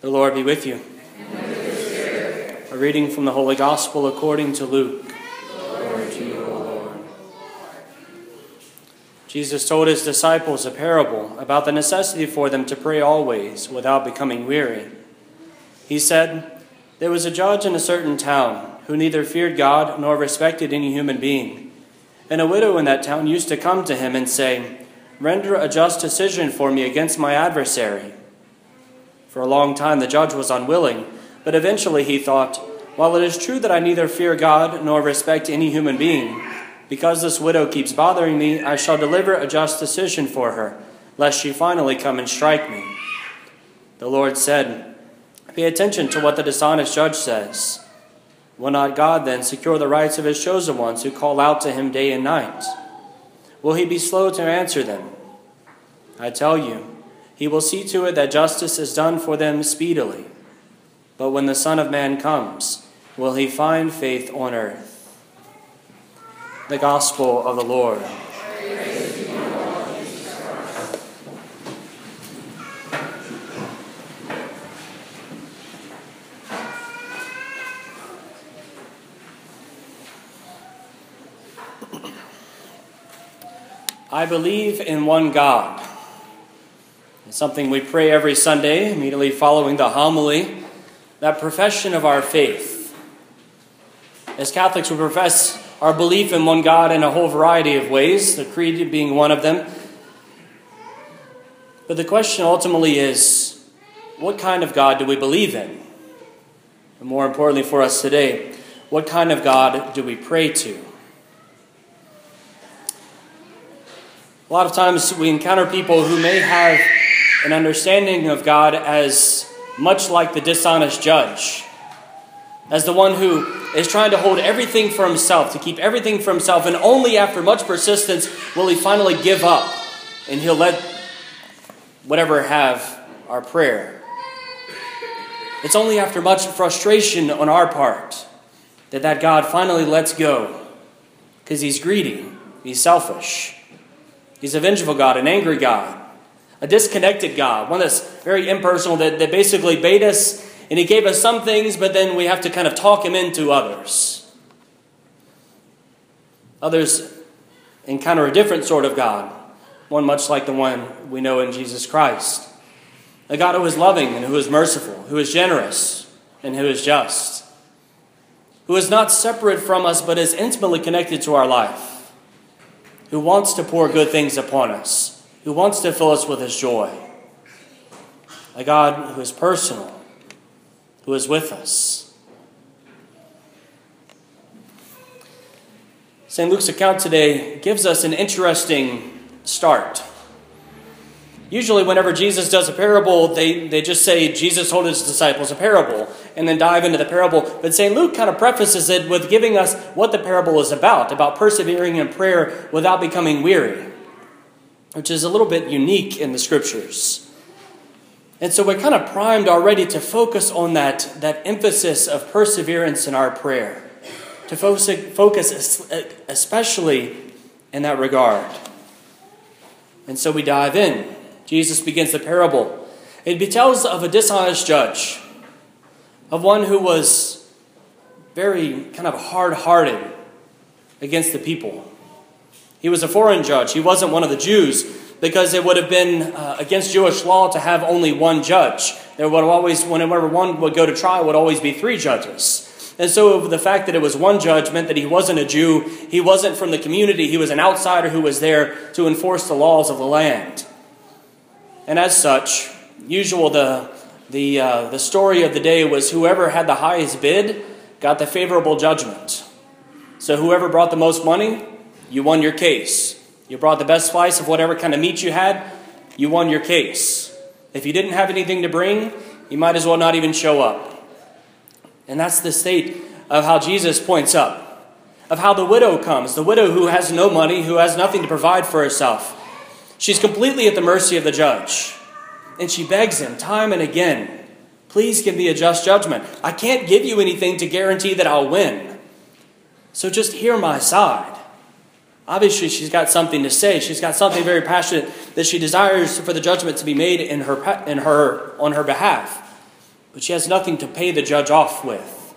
The Lord be with you. A reading from the Holy Gospel according to Luke. To you, Jesus told his disciples a parable about the necessity for them to pray always without becoming weary. He said, There was a judge in a certain town who neither feared God nor respected any human being. And a widow in that town used to come to him and say, Render a just decision for me against my adversary. For a long time the judge was unwilling, but eventually he thought, While it is true that I neither fear God nor respect any human being, because this widow keeps bothering me, I shall deliver a just decision for her, lest she finally come and strike me. The Lord said, Pay attention to what the dishonest judge says. Will not God then secure the rights of his chosen ones who call out to him day and night? Will he be slow to answer them? I tell you, he will see to it that justice is done for them speedily. But when the Son of Man comes, will he find faith on earth? The Gospel of the Lord. I believe in one God something we pray every Sunday, immediately following the homily, that profession of our faith. As Catholics, we profess our belief in one God in a whole variety of ways, the Creed being one of them. But the question ultimately is what kind of God do we believe in? And more importantly for us today, what kind of God do we pray to? A lot of times we encounter people who may have an understanding of God as much like the dishonest judge, as the one who is trying to hold everything for himself, to keep everything for himself, and only after much persistence will he finally give up and he'll let whatever have our prayer. It's only after much frustration on our part that that God finally lets go because he's greedy, he's selfish, he's a vengeful God, an angry God a disconnected God, one that's very impersonal, that, that basically bade us and He gave us some things, but then we have to kind of talk Him into others. Others encounter a different sort of God, one much like the one we know in Jesus Christ. A God who is loving and who is merciful, who is generous and who is just, who is not separate from us but is intimately connected to our life, who wants to pour good things upon us who wants to fill us with his joy. A God who is personal, who is with us. St. Luke's account today gives us an interesting start. Usually, whenever Jesus does a parable, they, they just say Jesus told his disciples a parable and then dive into the parable. But St. Luke kind of prefaces it with giving us what the parable is about about persevering in prayer without becoming weary which is a little bit unique in the scriptures. And so we're kind of primed already to focus on that, that emphasis of perseverance in our prayer, to focus especially in that regard. And so we dive in. Jesus begins the parable. It tells of a dishonest judge, of one who was very kind of hard hearted against the people. He was a foreign judge. He wasn't one of the Jews because it would have been uh, against Jewish law to have only one judge. There would always, whenever one would go to trial, would always be three judges. And so the fact that it was one judge meant that he wasn't a Jew. He wasn't from the community. He was an outsider who was there to enforce the laws of the land. And as such, usual the the uh, the story of the day was whoever had the highest bid got the favorable judgment. So whoever brought the most money you won your case. You brought the best slice of whatever kind of meat you had, you won your case. If you didn't have anything to bring, you might as well not even show up. And that's the state of how Jesus points up, of how the widow comes, the widow who has no money, who has nothing to provide for herself. She's completely at the mercy of the judge. And she begs him time and again, Please give me a just judgment. I can't give you anything to guarantee that I'll win. So just hear my side. Obviously, she's got something to say. She's got something very passionate that she desires for the judgment to be made in her, in her, on her behalf. but she has nothing to pay the judge off with.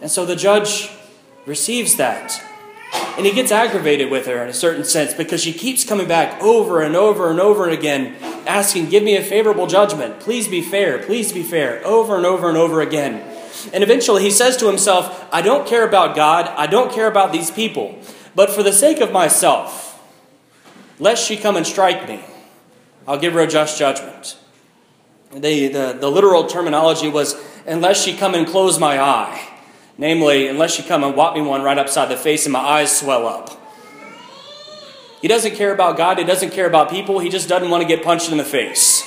And so the judge receives that. And he gets aggravated with her in a certain sense because she keeps coming back over and over and over again, asking, Give me a favorable judgment. Please be fair. Please be fair. Over and over and over again. And eventually he says to himself, I don't care about God. I don't care about these people. But for the sake of myself, lest she come and strike me, I'll give her a just judgment. The, the, the literal terminology was, unless she come and close my eye. Namely, unless she come and whop me one right upside the face and my eyes swell up. He doesn't care about God, he doesn't care about people, he just doesn't want to get punched in the face.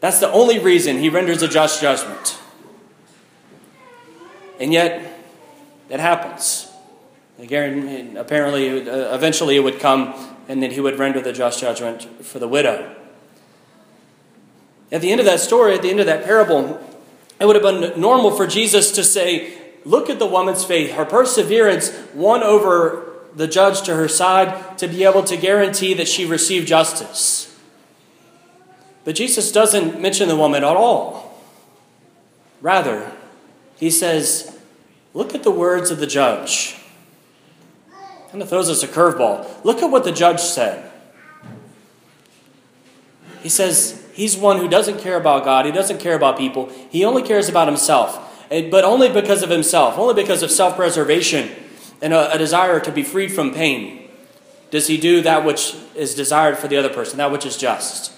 That's the only reason he renders a just judgment. And yet, it happens. Again, apparently, uh, eventually it would come, and then he would render the just judgment for the widow. At the end of that story, at the end of that parable, it would have been normal for Jesus to say, Look at the woman's faith. Her perseverance won over the judge to her side to be able to guarantee that she received justice. But Jesus doesn't mention the woman at all. Rather, he says, Look at the words of the judge. Kind of throws us a curveball. Look at what the judge said. He says he's one who doesn't care about God, he doesn't care about people, he only cares about himself. But only because of himself, only because of self preservation and a, a desire to be freed from pain, does he do that which is desired for the other person, that which is just.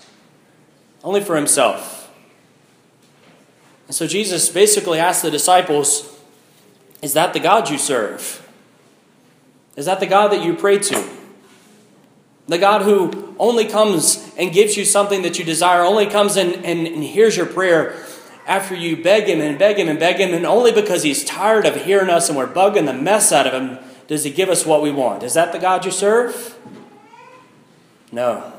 Only for himself. And so Jesus basically asked the disciples, Is that the God you serve? Is that the God that you pray to? The God who only comes and gives you something that you desire, only comes and, and, and hears your prayer after you beg Him and beg Him and beg Him, and only because He's tired of hearing us and we're bugging the mess out of Him does He give us what we want. Is that the God you serve? No.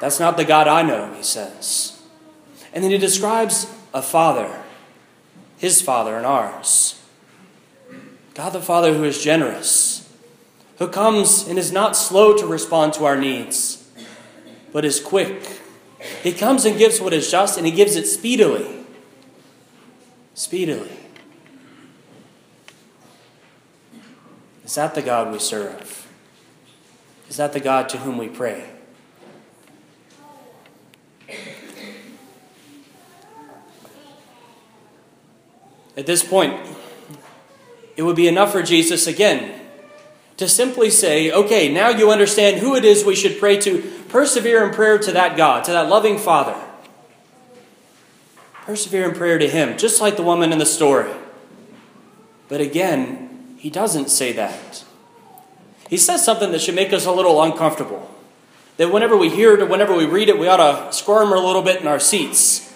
That's not the God I know, He says. And then He describes a Father, His Father and ours. God the Father who is generous, who comes and is not slow to respond to our needs, but is quick. He comes and gives what is just, and He gives it speedily. Speedily. Is that the God we serve? Is that the God to whom we pray? At this point, it would be enough for Jesus again to simply say, okay, now you understand who it is we should pray to. Persevere in prayer to that God, to that loving Father. Persevere in prayer to Him, just like the woman in the story. But again, He doesn't say that. He says something that should make us a little uncomfortable. That whenever we hear it or whenever we read it, we ought to squirm a little bit in our seats.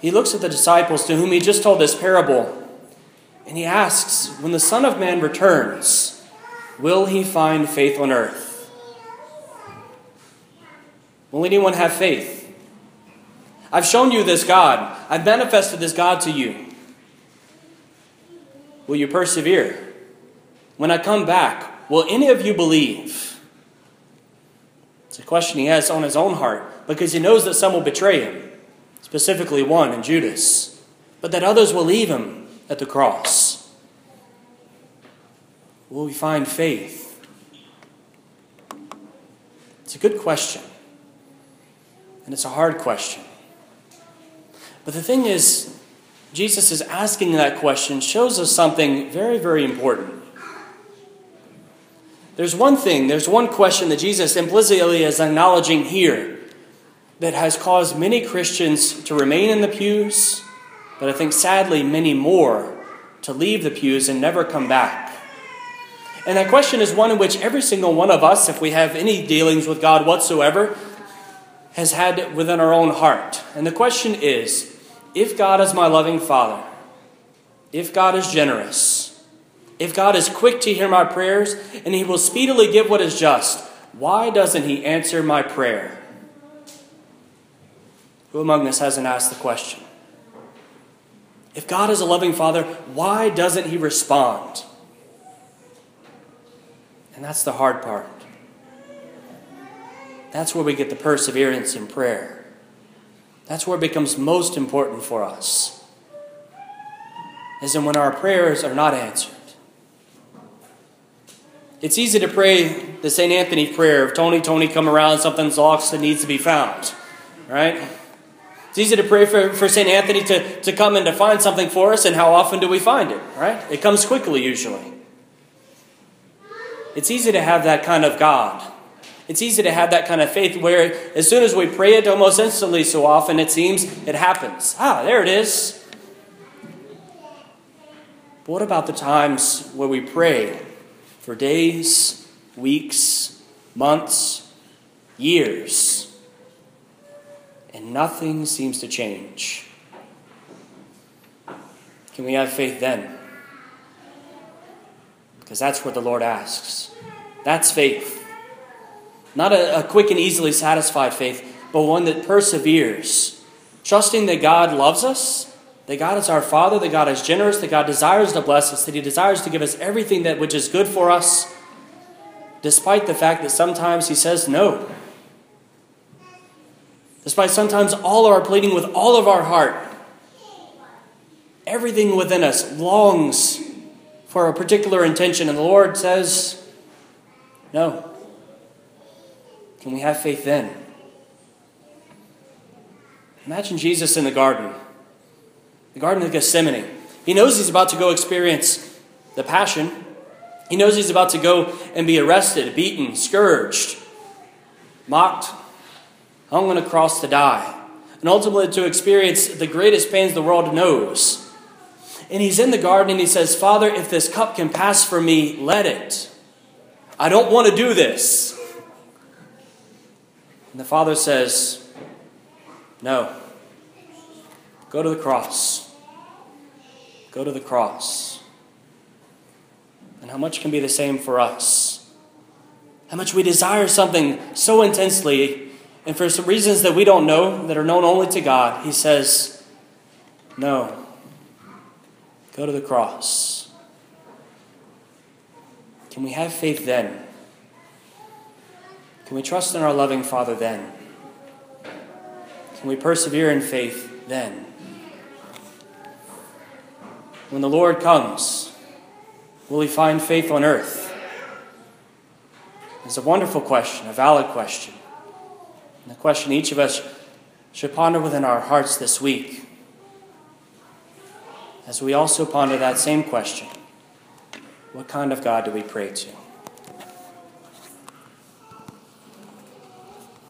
He looks at the disciples to whom he just told this parable and he asks, When the Son of Man returns, will he find faith on earth? Will anyone have faith? I've shown you this God. I've manifested this God to you. Will you persevere? When I come back, will any of you believe? It's a question he has on his own heart because he knows that some will betray him, specifically one in Judas, but that others will leave him at the cross? Will we find faith? It's a good question. And it's a hard question. But the thing is, Jesus is asking that question shows us something very, very important. There's one thing, there's one question that Jesus implicitly is acknowledging here that has caused many Christians to remain in the pews but I think sadly many more to leave the pews and never come back. And that question is one in which every single one of us, if we have any dealings with God whatsoever, has had within our own heart. And the question is if God is my loving Father, if God is generous, if God is quick to hear my prayers, and He will speedily give what is just, why doesn't He answer my prayer? Who among us hasn't asked the question? If God is a loving Father, why doesn't He respond? And that's the hard part. That's where we get the perseverance in prayer. That's where it becomes most important for us. Is in when our prayers are not answered. It's easy to pray the St. Anthony prayer of Tony, Tony, come around, something's lost that needs to be found. Right? It's easy to pray for, for St. Anthony to, to come and to find something for us, and how often do we find it? Right? It comes quickly, usually. It's easy to have that kind of God. It's easy to have that kind of faith where, as soon as we pray it, almost instantly, so often it seems it happens. Ah, there it is. But what about the times where we pray for days, weeks, months, years, and nothing seems to change? Can we have faith then? Because that's what the Lord asks. That's faith. Not a, a, quick and easily satisfied faith, but one that perseveres, trusting that God loves us that God is our Father, that God is generous, that God desires to bless us, that He desires to give us everything that which is good for us, despite the fact that sometimes He says no. Despite sometimes all of our pleading with all of our heart, everything within us longs for a particular intention, and the Lord says, No. Can we have faith then? Imagine Jesus in the garden the Garden of Gethsemane. He knows he's about to go experience the passion. He knows he's about to go and be arrested, beaten, scourged, mocked, hung on a cross to die, and ultimately to experience the greatest pains the world knows. And he's in the garden and he says, Father, if this cup can pass from me, let it. I don't want to do this. And the Father says, No. Go to the cross. Go to the cross. And how much can be the same for us? How much we desire something so intensely, and for some reasons that we don't know, that are known only to God, He says, No. Go to the cross. Can we have faith then? Can we trust in our loving Father then? Can we persevere in faith then? when the Lord comes, will he find faith on earth? It's a wonderful question, a valid question. And the question each of us should ponder within our hearts this week. As we also ponder that same question what kind of God do we pray to?